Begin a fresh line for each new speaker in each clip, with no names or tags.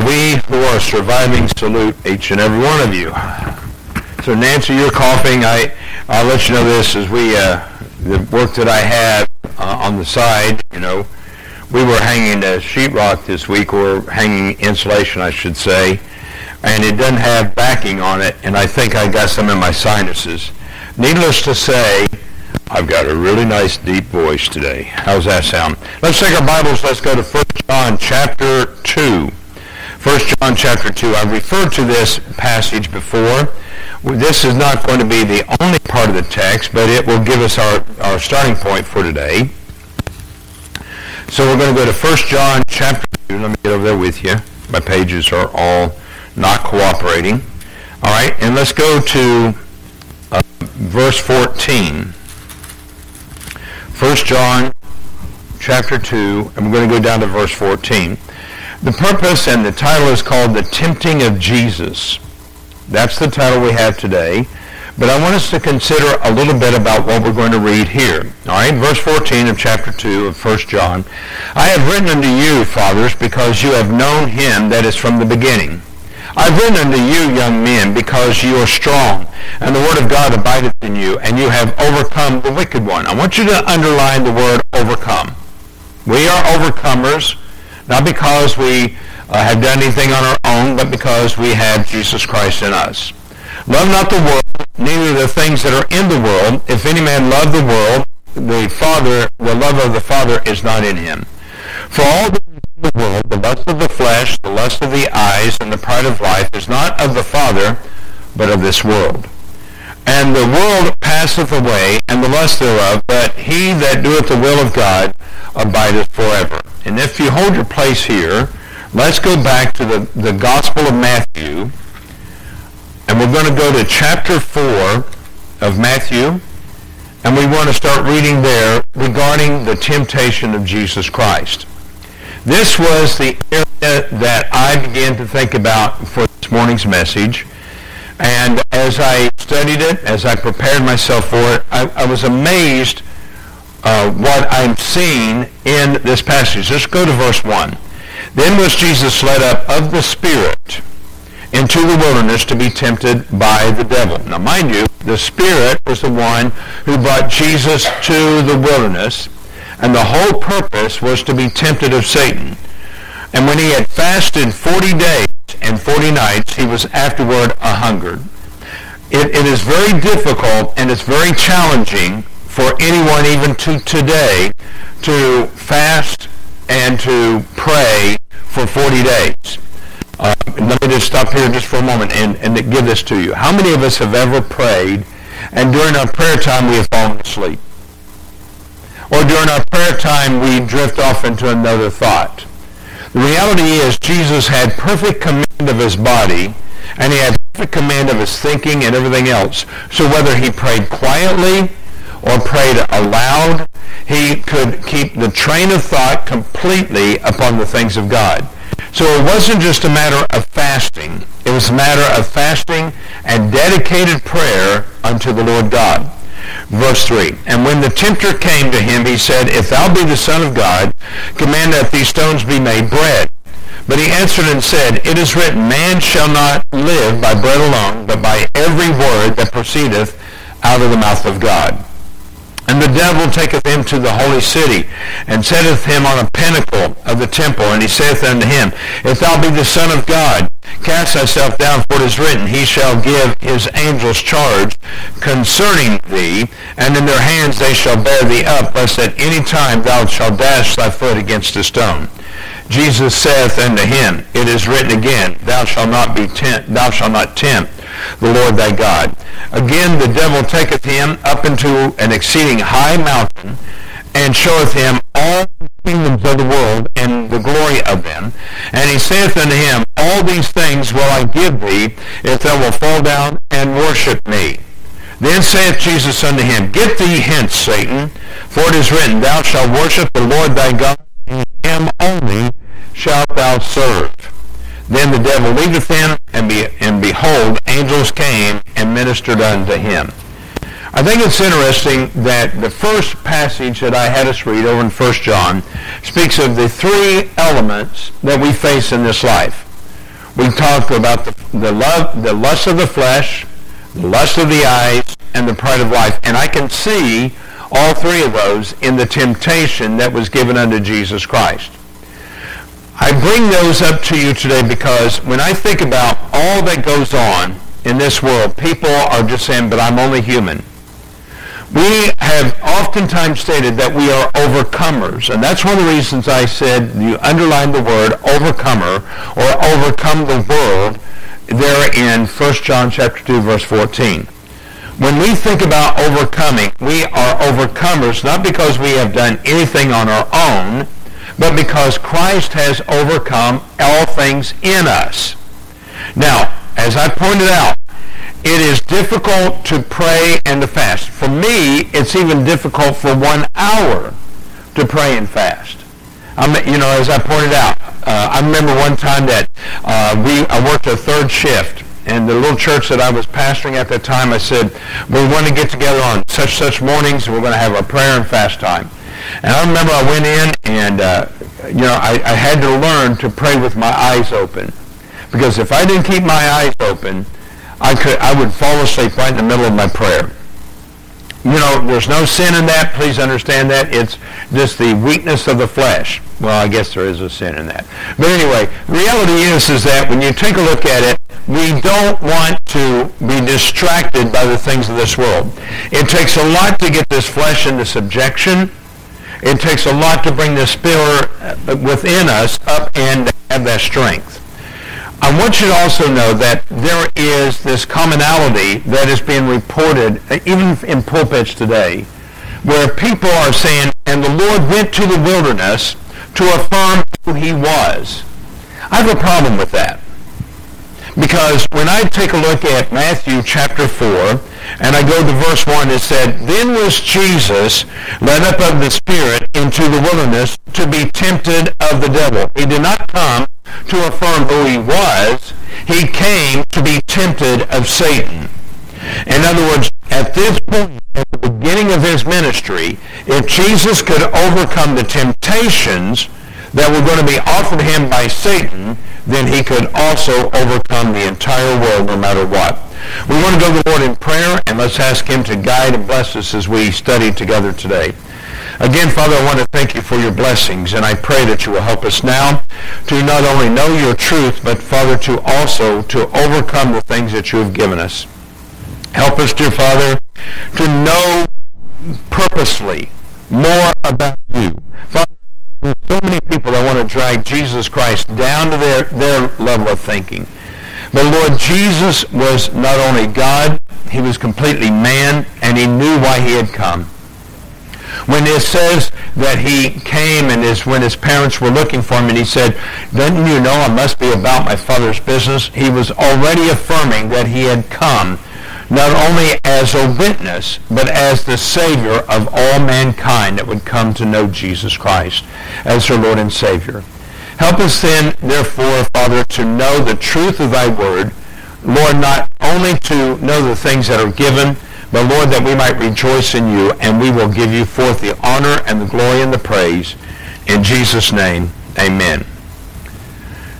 We who are surviving salute each and every one of you. So Nancy, you're coughing. I, I'll let you know this as we, uh, the work that I have uh, on the side, you know, we were hanging a sheetrock this week, or hanging insulation, I should say, and it doesn't have backing on it, and I think I got some in my sinuses. Needless to say, I've got a really nice deep voice today. How's that sound? Let's take our Bibles. Let's go to 1 John chapter 2. 1 John chapter 2. I've referred to this passage before. This is not going to be the only part of the text, but it will give us our, our starting point for today. So we're going to go to 1 John chapter 2. Let me get over there with you. My pages are all not cooperating. All right, and let's go to uh, verse 14. 1 John chapter 2, and we're going to go down to verse 14. The purpose and the title is called The Tempting of Jesus. That's the title we have today. But I want us to consider a little bit about what we're going to read here. All right, verse 14 of chapter 2 of 1 John. I have written unto you, fathers, because you have known him that is from the beginning. I've written unto you, young men, because you are strong, and the word of God abideth in you, and you have overcome the wicked one. I want you to underline the word overcome. We are overcomers not because we uh, have done anything on our own, but because we have Jesus Christ in us. Love not the world, neither the things that are in the world. If any man love the world, the Father, the love of the Father is not in him. For all the the world, the lust of the flesh, the lust of the eyes, and the pride of life is not of the Father, but of this world. And the world passeth away, and the lust thereof, but he that doeth the will of God abideth forever. And if you hold your place here, let's go back to the, the Gospel of Matthew, and we're going to go to chapter 4 of Matthew, and we want to start reading there regarding the temptation of Jesus Christ. This was the area that I began to think about for this morning's message. And as I studied it, as I prepared myself for it, I, I was amazed uh, what I'm seeing in this passage. Let's go to verse 1. Then was Jesus led up of the Spirit into the wilderness to be tempted by the devil. Now, mind you, the Spirit was the one who brought Jesus to the wilderness, and the whole purpose was to be tempted of Satan. And when he had fasted 40 days and 40 nights, he was afterward a hungered. It, it is very difficult and it's very challenging for anyone even to today to fast and to pray for 40 days. Uh, let me just stop here just for a moment and, and give this to you. How many of us have ever prayed and during our prayer time we have fallen asleep? Or during our prayer time we drift off into another thought? The reality is Jesus had perfect command of his body and he had perfect command of his thinking and everything else. So whether he prayed quietly or prayed aloud, he could keep the train of thought completely upon the things of God. So it wasn't just a matter of fasting. It was a matter of fasting and dedicated prayer unto the Lord God. Verse 3, And when the tempter came to him, he said, If thou be the Son of God, command that these stones be made bread. But he answered and said, It is written, Man shall not live by bread alone, but by every word that proceedeth out of the mouth of God. And the devil taketh him to the holy city, and setteth him on a pinnacle of the temple. And he saith unto him, If thou be the Son of God, cast thyself down, for it is written, He shall give his angels charge concerning thee, and in their hands they shall bear thee up, lest at any time thou shalt dash thy foot against a stone. Jesus saith unto him, It is written again, Thou shalt not be tempt, thou shalt not tempt the Lord thy God. Again the devil taketh him up into an exceeding high mountain, and showeth him all the kingdoms of the world and the glory of them. And he saith unto him, All these things will I give thee, if thou wilt fall down and worship me. Then saith Jesus unto him, Get thee hence, Satan, for it is written, Thou shalt worship the Lord thy God, and him only shalt thou serve. Then the devil leaveth him, and, be, and behold, angels came and ministered unto him. I think it's interesting that the first passage that I had us read over in 1 John speaks of the three elements that we face in this life. We talked about the, the love, the lust of the flesh, the lust of the eyes, and the pride of life. And I can see all three of those in the temptation that was given unto Jesus Christ. I bring those up to you today because when I think about all that goes on in this world, people are just saying, but I'm only human. We have oftentimes stated that we are overcomers, and that's one of the reasons I said you underline the word overcomer or overcome the world there in 1 John chapter 2 verse 14. When we think about overcoming, we are overcomers not because we have done anything on our own, but because Christ has overcome all things in us. Now, as I pointed out, it is difficult to pray and to fast. For me, it's even difficult for one hour to pray and fast. I'm, you know, as I pointed out, uh, I remember one time that uh, we I worked a third shift, and the little church that I was pastoring at that time, I said, we want to get together on such such mornings, and we're going to have a prayer and fast time. And I remember I went in, and uh, you know, I, I had to learn to pray with my eyes open, because if I didn't keep my eyes open, I could I would fall asleep right in the middle of my prayer. You know, there's no sin in that. Please understand that. It's just the weakness of the flesh. Well, I guess there is a sin in that. But anyway, the reality is, is that when you take a look at it, we don't want to be distracted by the things of this world. It takes a lot to get this flesh into subjection. It takes a lot to bring the spirit within us up and have that strength. I want you to also know that there is this commonality that is being reported, uh, even in pulpits today, where people are saying, and the Lord went to the wilderness to affirm who he was. I have a problem with that. Because when I take a look at Matthew chapter 4, and I go to verse 1, it said, Then was Jesus led up of the Spirit into the wilderness to be tempted of the devil. He did not come to affirm who he was. He came to be tempted of Satan. In other words, at this point, at the beginning of his ministry, if Jesus could overcome the temptations that were going to be offered him by Satan, then he could also overcome the entire world no matter what. We want to go to the Lord in prayer, and let's ask him to guide and bless us as we study together today. Again, Father, I want to thank you for your blessings, and I pray that you will help us now to not only know your truth, but, Father, to also to overcome the things that you have given us. Help us, dear Father, to know purposely more about you. Father, so many people that want to drag Jesus Christ down to their, their level of thinking. But Lord, Jesus was not only God, he was completely man, and he knew why he had come. When it says that he came and is when his parents were looking for him and he said, Don't you know I must be about my father's business? He was already affirming that he had come not only as a witness, but as the Savior of all mankind that would come to know Jesus Christ as their Lord and Savior. Help us then, therefore, Father, to know the truth of thy word. Lord, not only to know the things that are given, but Lord, that we might rejoice in you, and we will give you forth the honor and the glory and the praise. In Jesus' name, amen.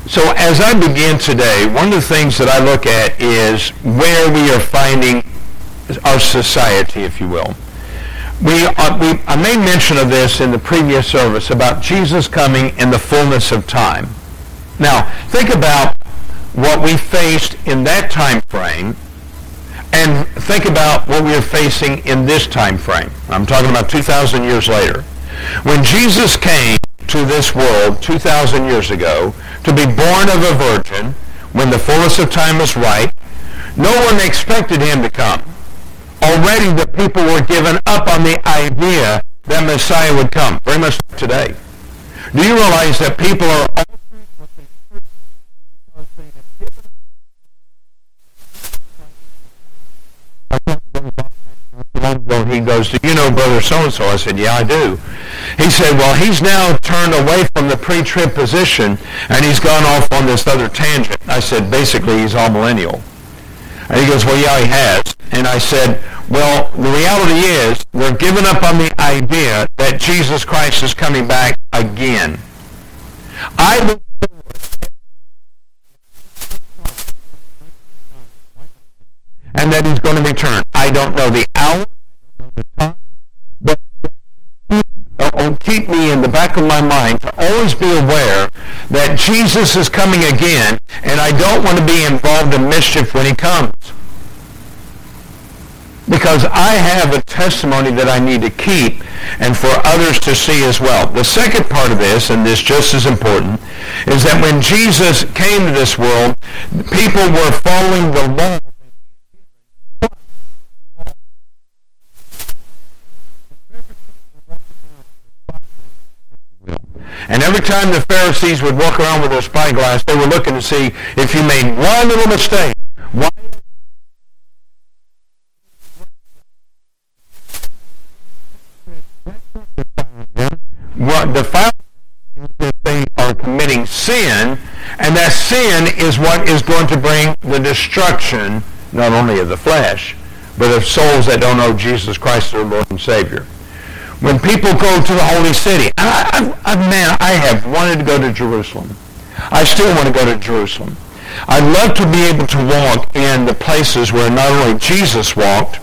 So as I begin today, one of the things that I look at is where we are finding our society, if you will. We, are, we, I made mention of this in the previous service about Jesus coming in the fullness of time. Now, think about what we faced in that time frame and think about what we are facing in this time frame. I'm talking about 2,000 years later. When Jesus came to this world 2,000 years ago to be born of a virgin when the fullness of time was right, no one expected him to come. Already the people were given up on the idea that Messiah would come, very much today. Do you realize that people are goes, do you know brother so-and-so? I said, yeah, I do. He said, well, he's now turned away from the pre-trib position, and he's gone off on this other tangent. I said, basically, he's amillennial. And he goes, well, yeah, he has. And I said, well, the reality is we're giving up on the idea that Jesus Christ is coming back again. I and that he's going to return. I don't know the the time, but will keep me in the back of my mind to always be aware that Jesus is coming again, and I don't want to be involved in mischief when he comes. Because I have a testimony that I need to keep and for others to see as well. The second part of this, and this just as important, is that when Jesus came to this world, people were following the law And every time the Pharisees would walk around with their spyglass, they were looking to see if you made one little mistake. One what the that they are committing sin, and that sin is what is going to bring the destruction not only of the flesh, but of souls that don't know Jesus Christ their Lord and Savior when people go to the holy city, and I, I, man, I have wanted to go to Jerusalem. I still want to go to Jerusalem. I'd love to be able to walk in the places where not only Jesus walked,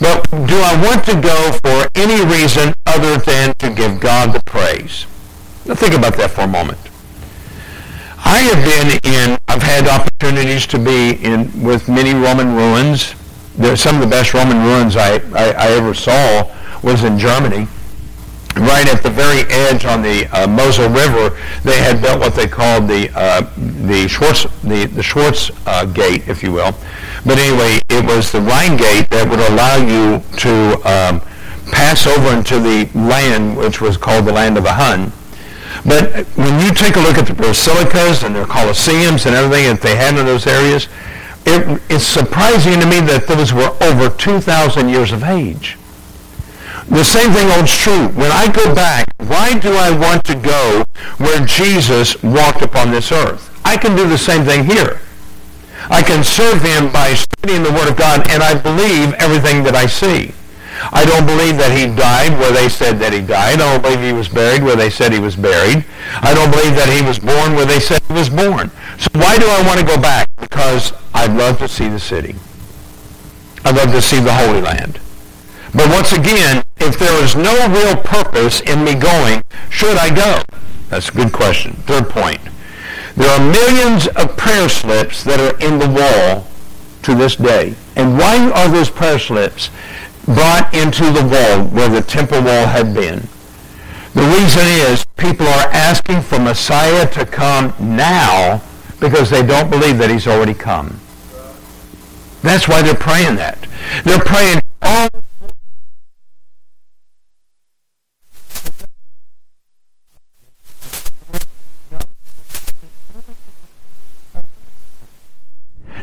but do I want to go for any reason other than to give God the praise? Now think about that for a moment. I have been in, I've had opportunities to be in with many Roman ruins. They're some of the best Roman ruins I, I, I ever saw was in Germany right at the very edge on the uh, Mosel River, they had built what they called the uh, the Schwartz the the Schwartz uh, Gate, if you will. But anyway, it was the Rhine Gate that would allow you to um, pass over into the land which was called the land of the Hun. But when you take a look at the basilicas and their colosseums and everything that they had in those areas, it, it's surprising to me that those were over 2,000 years of age. The same thing holds true. When I go back, why do I want to go where Jesus walked upon this earth? I can do the same thing here. I can serve him by studying the Word of God, and I believe everything that I see. I don't believe that he died where they said that he died. I don't believe he was buried where they said he was buried. I don't believe that he was born where they said he was born. So why do I want to go back? Because I'd love to see the city. I'd love to see the Holy Land. But once again, if there is no real purpose in me going, should I go? That's a good question. Third point. There are millions of prayer slips that are in the wall to this day. And why are those prayer slips brought into the wall where the temple wall had been? The reason is people are asking for Messiah to come now because they don't believe that he's already come. That's why they're praying that. They're praying, oh,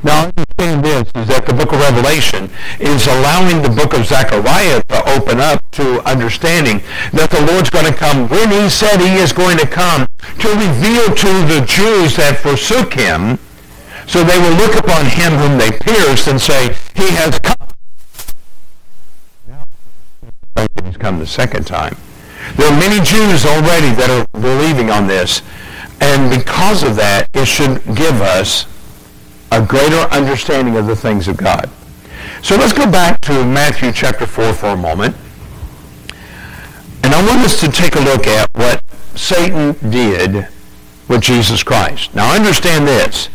Now understand this, is that the book of Revelation is allowing the book of Zechariah to open up to understanding that the Lord's going to come when he said he is going to come to reveal to the Jews that forsook him so they will look upon him whom they pierced and say, he has come. He's come the second time. There are many Jews already that are believing on this. And because of that, it should give us a greater understanding of the things of God. So let's go back to Matthew chapter 4 for a moment. And I want us to take a look at what Satan did with Jesus Christ. Now understand this.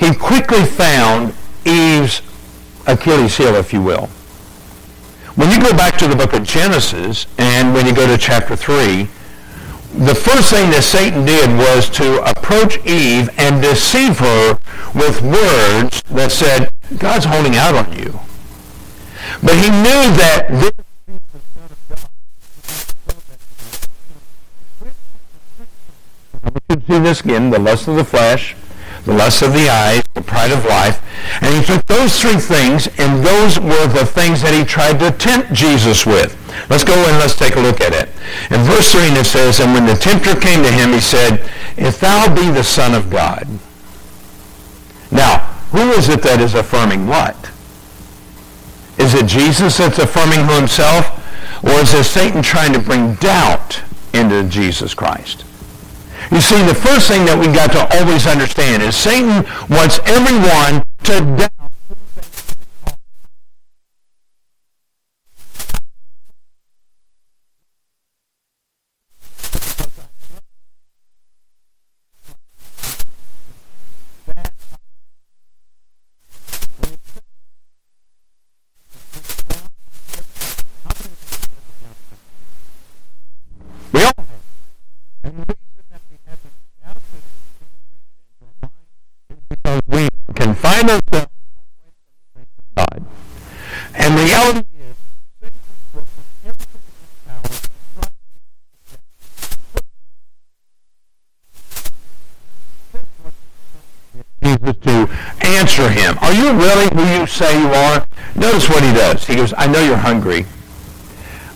He quickly found Eve's Achilles heel, if you will. When you go back to the book of Genesis and when you go to chapter 3, the first thing that Satan did was to approach Eve and deceive her with words that said, God's holding out on you. But he knew that this we should see this again, the lust of the flesh, the lust of the eyes, the pride of life. And he took those three things, and those were the things that he tried to tempt Jesus with. Let's go and let's take a look at it. In verse 3 it says, And when the tempter came to him, he said, If thou be the Son of God. Now, who is it that is affirming what? Is it Jesus that's affirming who himself? Or is it Satan trying to bring doubt into Jesus Christ? You see, the first thing that we got to always understand is Satan wants everyone to doubt God. And the reality is, Jesus to answer him. Are you really who you say you are? Notice what he does. He goes, I know you're hungry.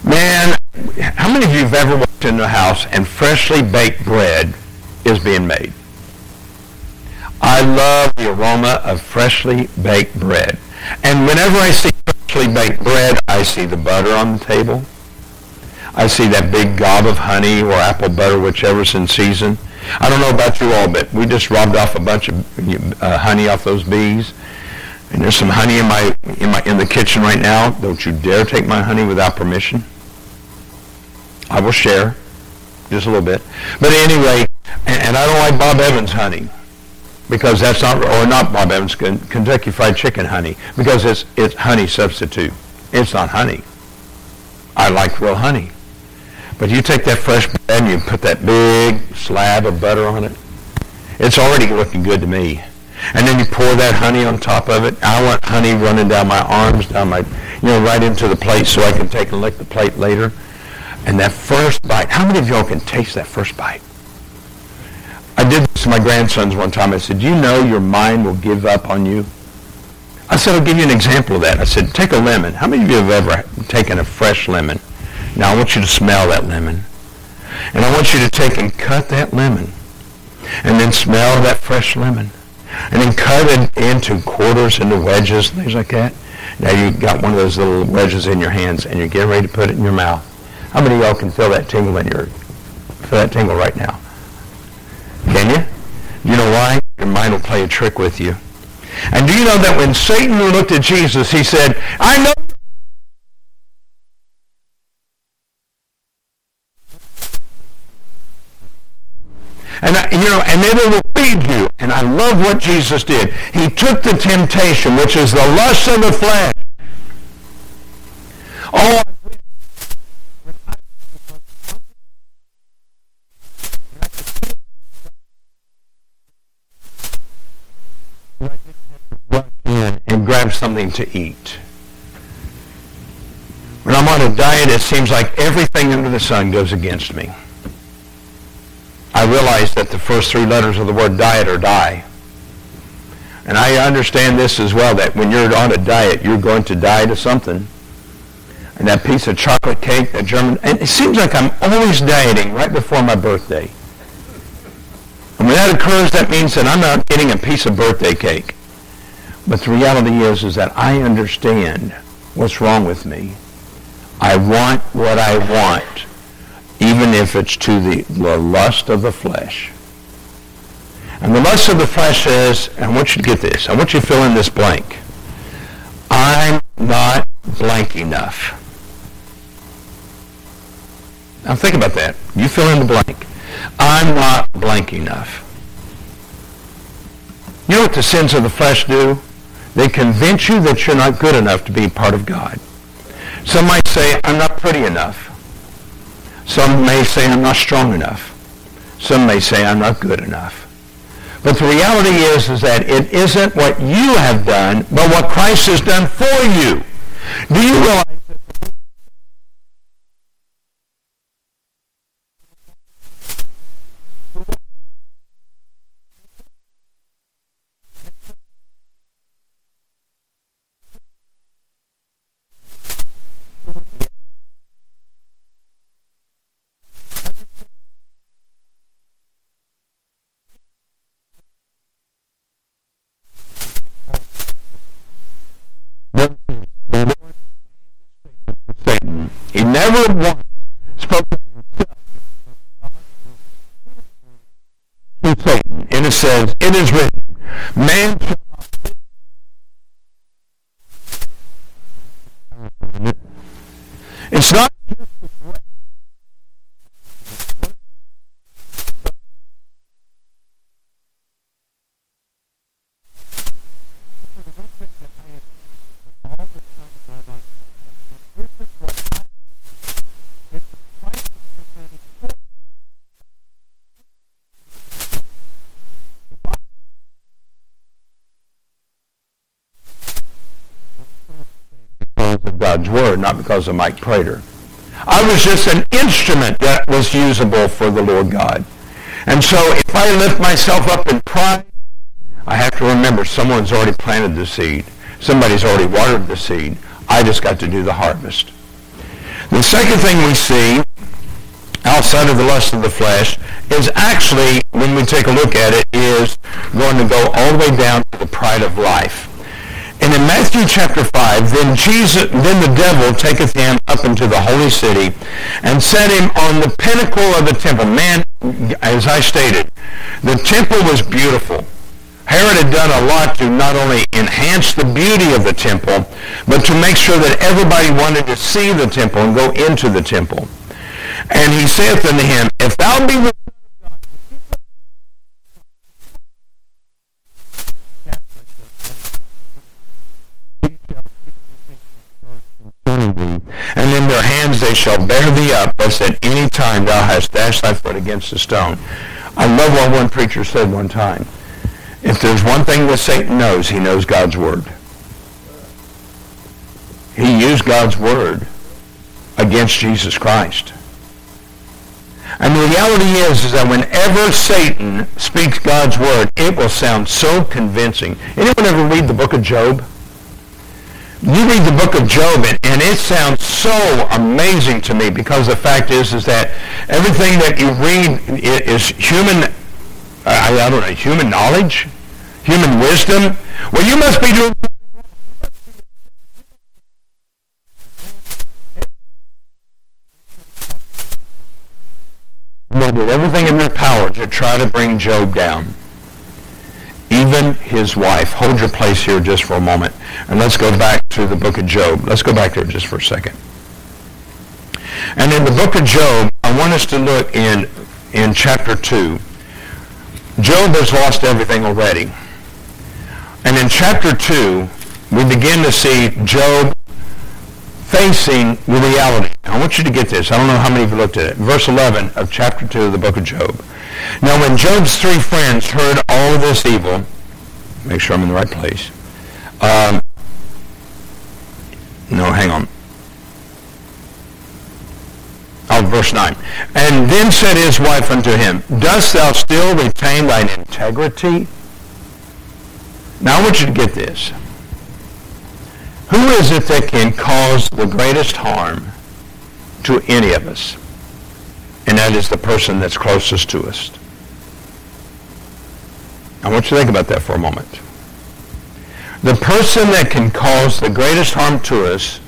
Man, how many of you have ever walked into a house and freshly baked bread is being made? I love the aroma of freshly baked bread. And whenever I see freshly baked bread, I see the butter on the table. I see that big gob of honey or apple butter, whichever's in season. I don't know about you all, but we just robbed off a bunch of uh, honey off those bees. And there's some honey in my in my in the kitchen right now. Don't you dare take my honey without permission. I will share just a little bit. But anyway, and, and I don't like Bob Evans honey because that's not or not Bob Evans Kentucky Fried Chicken honey because it's it's honey substitute. It's not honey. I like real honey. But you take that fresh bread and you put that big slab of butter on it. It's already looking good to me. And then you pour that honey on top of it. I want honey running down my arms, down my, you know, right into the plate so I can take and lick the plate later. And that first bite, how many of y'all can taste that first bite? To my grandsons one time. I said, you know your mind will give up on you? I said, I'll give you an example of that. I said, take a lemon. How many of you have ever taken a fresh lemon now I want you to smell that lemon. And I want you to take and cut that lemon. And then smell that fresh lemon. And then cut it into quarters, into wedges, things like that. Now you've got one of those little wedges in your hands and you're getting ready to put it in your mouth. How many of y'all can feel that tingle in your feel that tingle right now? Can you? You know why? Your mind will play a trick with you. And do you know that when Satan looked at Jesus, he said, I know And, I, you know, and then it will feed you. And I love what Jesus did. He took the temptation, which is the lust of the flesh. Oh, and grab something to eat. When I'm on a diet, it seems like everything under the sun goes against me. I realize that the first three letters of the word diet are die. And I understand this as well, that when you're on a diet, you're going to die to something. And that piece of chocolate cake, that German, and it seems like I'm always dieting right before my birthday. And when that occurs, that means that I'm not getting a piece of birthday cake. But the reality is, is that I understand what's wrong with me. I want what I want even if it's to the, the lust of the flesh. And the lust of the flesh says, I want you to get this. I want you to fill in this blank. I'm not blank enough. Now think about that. You fill in the blank. I'm not blank enough. You know what the sins of the flesh do? They convince you that you're not good enough to be part of God. Some might say, I'm not pretty enough. Some may say I'm not strong enough. Some may say I'm not good enough. But the reality is, is that it isn't what you have done, but what Christ has done for you. Do you realize God's Word, not because of Mike Prater. I was just an instrument that was usable for the Lord God. And so if I lift myself up in pride, I have to remember someone's already planted the seed. Somebody's already watered the seed. I just got to do the harvest. The second thing we see outside of the lust of the flesh is actually, when we take a look at it, is going to go all the way down to the pride of life. And in Matthew chapter 5, then Jesus, then the devil taketh him up into the holy city and set him on the pinnacle of the temple. Man, as I stated, the temple was beautiful. Herod had done a lot to not only enhance the beauty of the temple, but to make sure that everybody wanted to see the temple and go into the temple. And he saith unto him, If thou be the and they shall bear thee up, lest at any time thou hast dashed thy foot against a stone. I love what one preacher said one time. If there's one thing that Satan knows, he knows God's word. He used God's word against Jesus Christ. And the reality is, is that whenever Satan speaks God's word, it will sound so convincing. Anyone ever read the book of Job? You read the book of Job, and, and it sounds so amazing to me because the fact is, is that everything that you read is human, I, I don't know, human knowledge, human wisdom. Well, you must be doing They did everything in their power to try to bring Job down. Even his wife. Hold your place here just for a moment. And let's go back to the book of Job. Let's go back there just for a second. And in the book of Job, I want us to look in, in chapter 2. Job has lost everything already. And in chapter 2, we begin to see Job facing reality. I want you to get this. I don't know how many of you looked at it. Verse 11 of chapter 2 of the book of Job. Now when Job's three friends heard all of this evil, make sure I'm in the right place. Um, no, hang on. Oh, verse 9. And then said his wife unto him, Dost thou still retain thine integrity? Now I want you to get this. Who is it that can cause the greatest harm to any of us? And that is the person that's closest to us. I want you to think about that for a moment. The person that can cause the greatest harm to us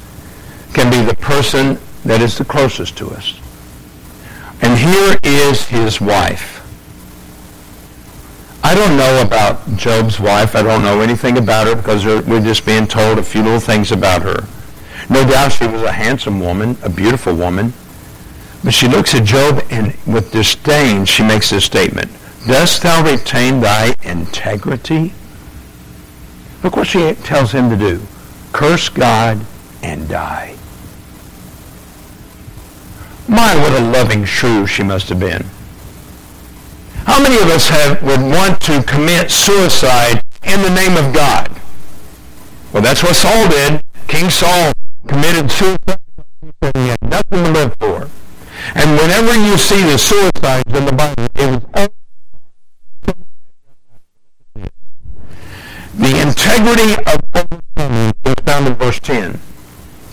can be the person that is the closest to us. And here is his wife. I don't know about Job's wife. I don't know anything about her because we're just being told a few little things about her. No doubt she was a handsome woman, a beautiful woman. But she looks at Job and with disdain she makes this statement. Dost thou retain thy integrity? Look what she tells him to do. Curse God and die. My, what a loving shrew she must have been. How many of us have, would want to commit suicide in the name of God? Well, that's what Saul did. King Saul committed suicide. He had nothing to live for. And whenever you see the suicides in the Bible, it was the integrity of overcoming is found in verse 10.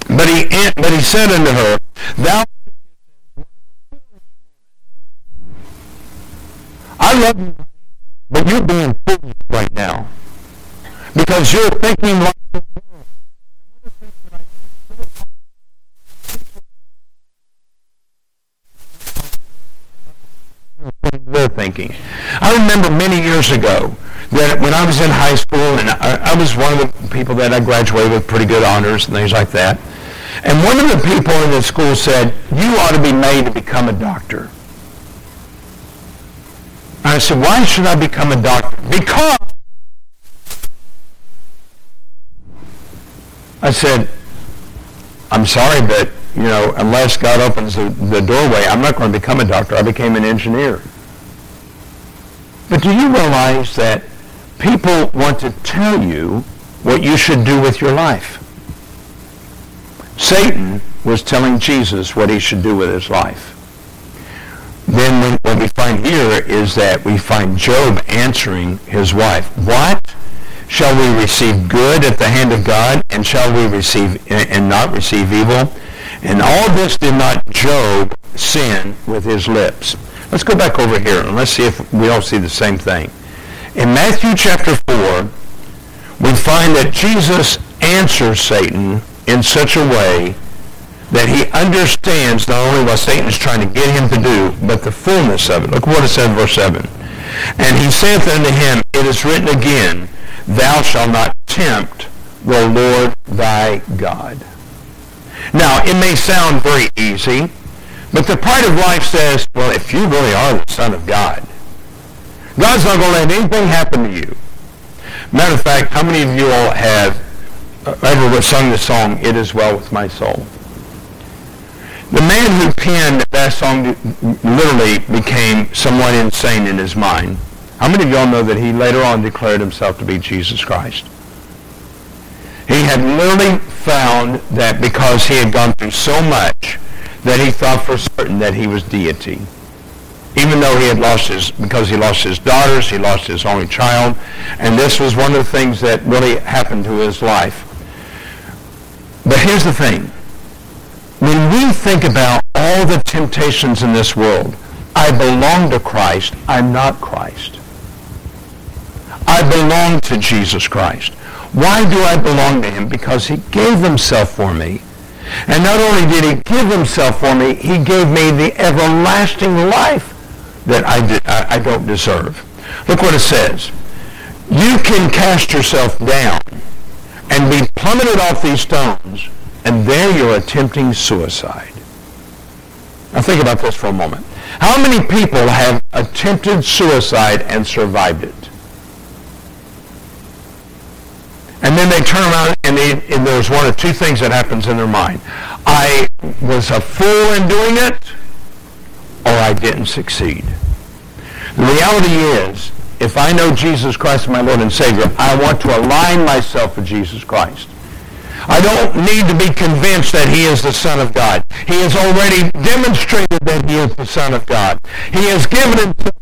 But he, but he said unto her, Thou I love you, but you're being foolish right now. Because you're thinking like the world. They're thinking. I remember many years ago that when I was in high school, and I, I was one of the people that I graduated with pretty good honors and things like that. And one of the people in the school said, you ought to be made to become a doctor. I said, why should I become a doctor? Because I said, I'm sorry, but, you know, unless God opens the, the doorway, I'm not going to become a doctor. I became an engineer. But do you realize that people want to tell you what you should do with your life? Satan was telling Jesus what he should do with his life. Then what we find here is that we find Job answering his wife. What? Shall we receive good at the hand of God, and shall we receive and not receive evil? And all this did not Job sin with his lips. Let's go back over here and let's see if we all see the same thing. In Matthew chapter 4, we find that Jesus answers Satan in such a way that he understands not only what Satan is trying to get him to do, but the fullness of it. Look what it says in verse 7. And he saith unto him, It is written again, Thou shalt not tempt the Lord thy God. Now, it may sound very easy, but the pride of life says, well, if you really are the Son of God, God's not going to let anything happen to you. Matter of fact, how many of you all have ever sung the song, It Is Well With My Soul? The man who penned that song literally became somewhat insane in his mind. How many of y'all know that he later on declared himself to be Jesus Christ? He had literally found that because he had gone through so much that he thought for certain that he was deity. Even though he had lost his, because he lost his daughters, he lost his only child, and this was one of the things that really happened to his life. But here's the thing. When we think about all the temptations in this world, I belong to Christ, I'm not Christ. I belong to Jesus Christ. Why do I belong to him? Because he gave himself for me. And not only did he give himself for me, he gave me the everlasting life that I, did, I, I don't deserve. Look what it says. You can cast yourself down and be plummeted off these stones, and there you're attempting suicide. Now think about this for a moment. How many people have attempted suicide and survived it? And then they turn around and, they, and there's one of two things that happens in their mind. I was a fool in doing it, or I didn't succeed. The reality is, if I know Jesus Christ my Lord and Savior, I want to align myself with Jesus Christ. I don't need to be convinced that he is the Son of God. He has already demonstrated that he is the Son of God. He has given himself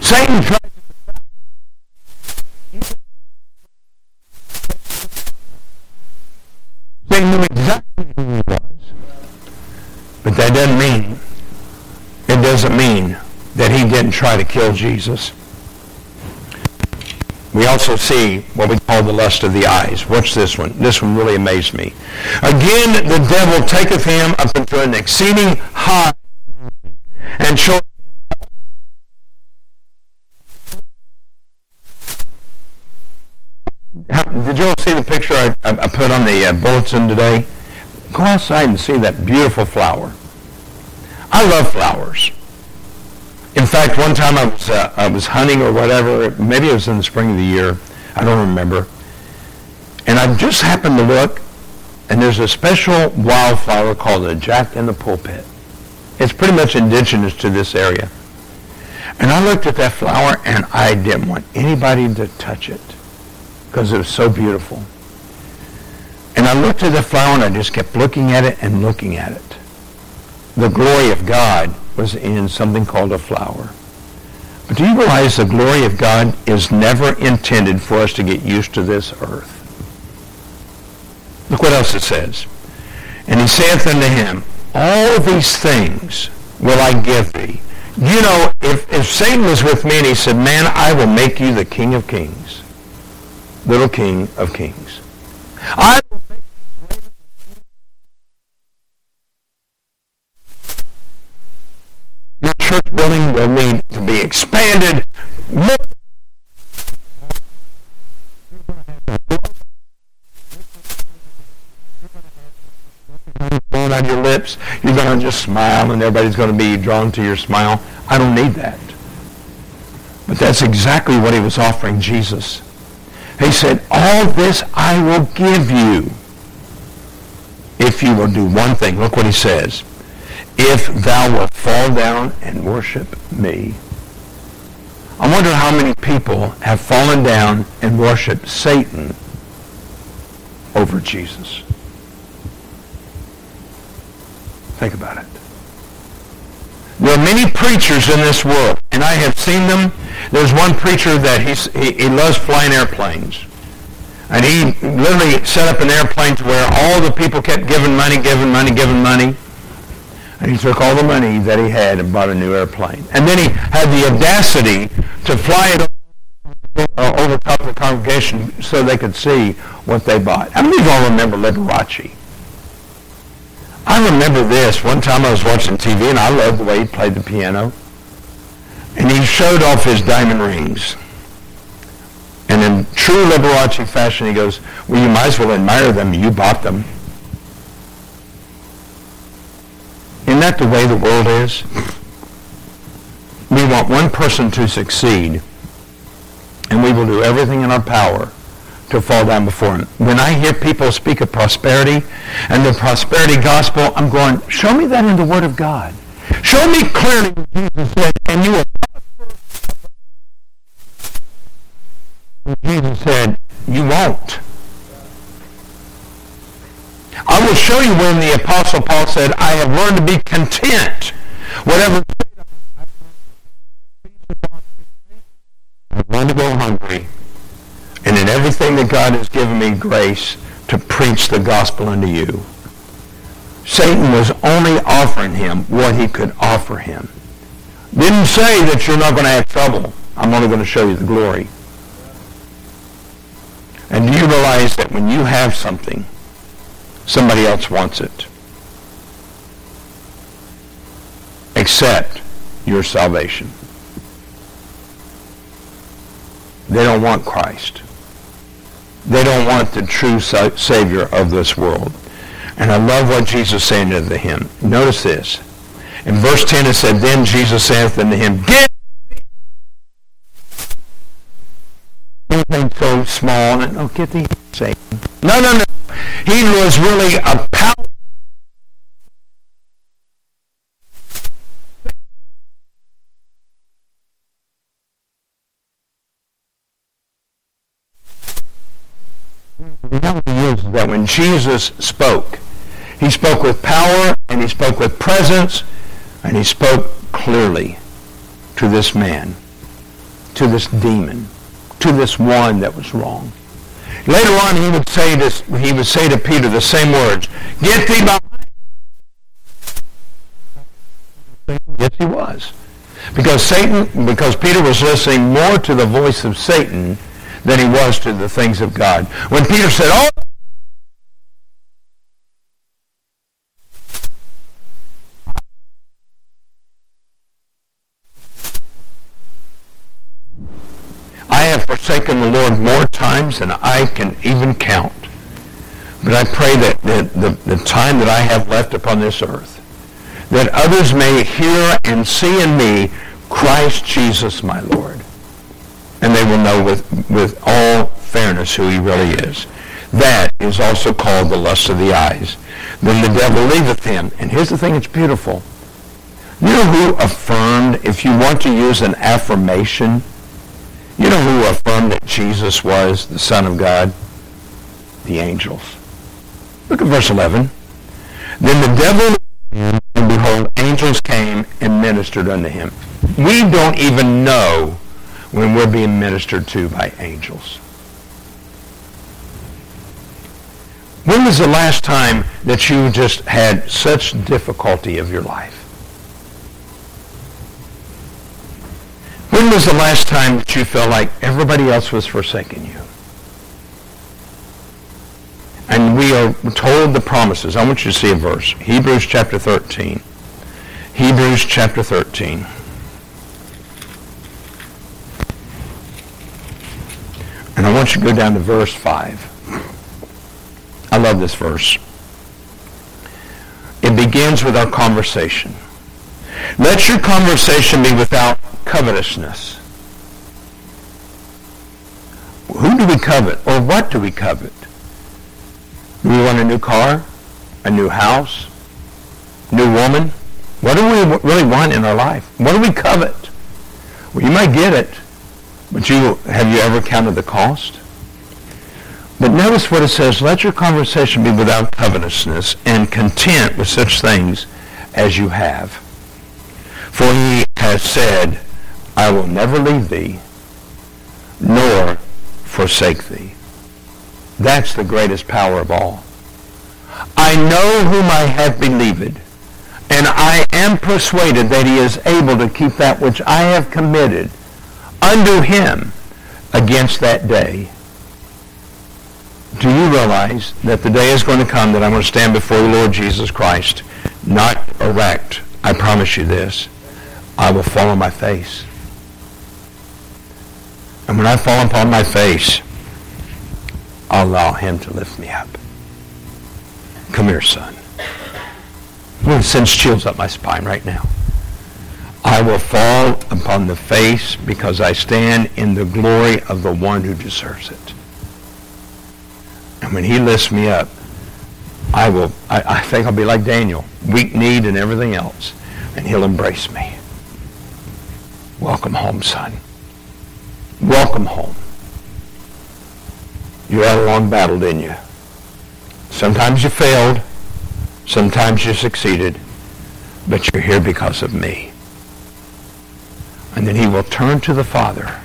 Satan tried Satan knew exactly who he was. But that doesn't mean, it doesn't mean that he didn't try to kill Jesus. We also see what we call the lust of the eyes. Watch this one. This one really amazed me. Again, the devil taketh him up into an exceeding high and showeth did you all see the picture I, I put on the uh, bulletin today? Go outside and see that beautiful flower. I love flowers. In fact, one time I was uh, I was hunting or whatever. Maybe it was in the spring of the year. I don't remember. And I just happened to look, and there's a special wildflower called a jack in the pulpit. It's pretty much indigenous to this area. And I looked at that flower, and I didn't want anybody to touch it because it was so beautiful. And I looked at the flower and I just kept looking at it and looking at it. The glory of God was in something called a flower. But do you realize the glory of God is never intended for us to get used to this earth? Look what else it says. And he saith unto him, All these things will I give thee. You know, if, if Satan was with me and he said, Man, I will make you the king of kings little king of kings. I your church building will need to be expanded. Going on your lips, you're going to just smile and everybody's going to be drawn to your smile. I don't need that. But that's exactly what he was offering Jesus. He said, all this I will give you if you will do one thing. Look what he says. If thou wilt fall down and worship me. I wonder how many people have fallen down and worshiped Satan over Jesus. Think about it. There are many preachers in this world, and I have seen them. There's one preacher that he's, he, he loves flying airplanes. And he literally set up an airplane to where all the people kept giving money, giving money, giving money. And he took all the money that he had and bought a new airplane. And then he had the audacity to fly it uh, over top of the congregation so they could see what they bought. How many of y'all remember Liberace? I remember this. One time I was watching TV and I loved the way he played the piano. And he showed off his diamond rings. And in true Liberace fashion, he goes, well, you might as well admire them. You bought them. Isn't that the way the world is? We want one person to succeed, and we will do everything in our power to fall down before him. When I hear people speak of prosperity and the prosperity gospel, I'm going, show me that in the Word of God. Show me clearly what Jesus said, and you will Jesus said, you won't. I will show you when the Apostle Paul said, I have learned to be content. Whatever I've learned to go hungry. And in everything that God has given me grace to preach the gospel unto you. Satan was only offering him what he could offer him. Didn't say that you're not going to have trouble. I'm only going to show you the glory. And do you realize that when you have something, somebody else wants it? Accept your salvation. They don't want Christ. They don't want the true Savior of this world. And I love what Jesus saying to him. Notice this. In verse 10 it said, Then Jesus saith unto him, Get me. anything so small. And, oh, get thee Satan. No, no, no. He was really a power. The is that when Jesus spoke, he spoke with power and he spoke with presence and he spoke clearly to this man, to this demon to this one that was wrong. Later on, he would say this. He would say to Peter the same words: "Get thee behind." Yes, he was, because Satan, because Peter was listening more to the voice of Satan than he was to the things of God. When Peter said, "Oh," I have forsaken the Lord more times than I can even count. But I pray that the, the, the time that I have left upon this earth, that others may hear and see in me Christ Jesus my Lord. And they will know with, with all fairness who he really is. That is also called the lust of the eyes. Then the devil leaveth him. And here's the thing that's beautiful. You know who affirmed, if you want to use an affirmation, you know who affirmed that Jesus was the Son of God? The angels. Look at verse 11. Then the devil, and behold, angels came and ministered unto him. We don't even know when we're being ministered to by angels. When was the last time that you just had such difficulty of your life? When was the last time that you felt like everybody else was forsaking you? And we are told the promises. I want you to see a verse. Hebrews chapter 13. Hebrews chapter 13. And I want you to go down to verse 5. I love this verse. It begins with our conversation. Let your conversation be without covetousness. Who do we covet or what do we covet? Do we want a new car? A new house? New woman? What do we really want in our life? What do we covet? Well, you might get it, but you have you ever counted the cost? But notice what it says, let your conversation be without covetousness and content with such things as you have. For he has said, I will never leave thee, nor forsake thee. That's the greatest power of all. I know whom I have believed, and I am persuaded that he is able to keep that which I have committed unto him against that day do you realize that the day is going to come that I'm going to stand before the Lord Jesus Christ, not erect? I promise you this. I will fall on my face. And when I fall upon my face, I'll allow him to lift me up. Come here, son. To send chills up my spine right now. I will fall upon the face because I stand in the glory of the one who deserves it. And when he lifts me up, I will, I, I think I'll be like Daniel, weak kneed and everything else. And he'll embrace me. Welcome home, son. Welcome home. You had a long battle, didn't you? Sometimes you failed. Sometimes you succeeded. But you're here because of me. And then he will turn to the Father.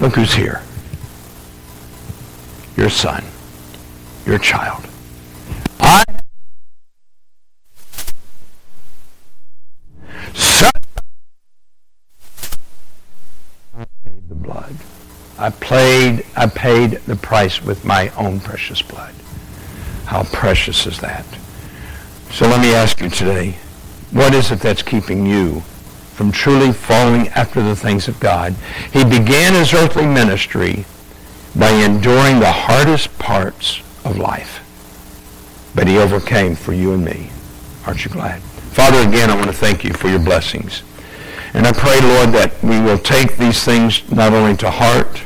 Look who's here your son, your child. I played I paid the price with my own precious blood. How precious is that? So let me ask you today, what is it that's keeping you from truly following after the things of God? He began his earthly ministry by enduring the hardest parts of life. But he overcame for you and me. Aren't you glad? Father, again, I want to thank you for your blessings. And I pray, Lord, that we will take these things not only to heart,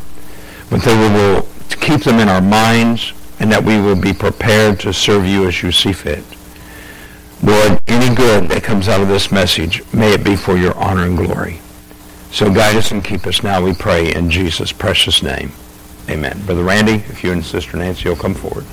but that we will keep them in our minds and that we will be prepared to serve you as you see fit. Lord, any good that comes out of this message, may it be for your honor and glory. So guide us and keep us now, we pray, in Jesus' precious name. Amen. Brother Randy, if you and Sister Nancy will come forward.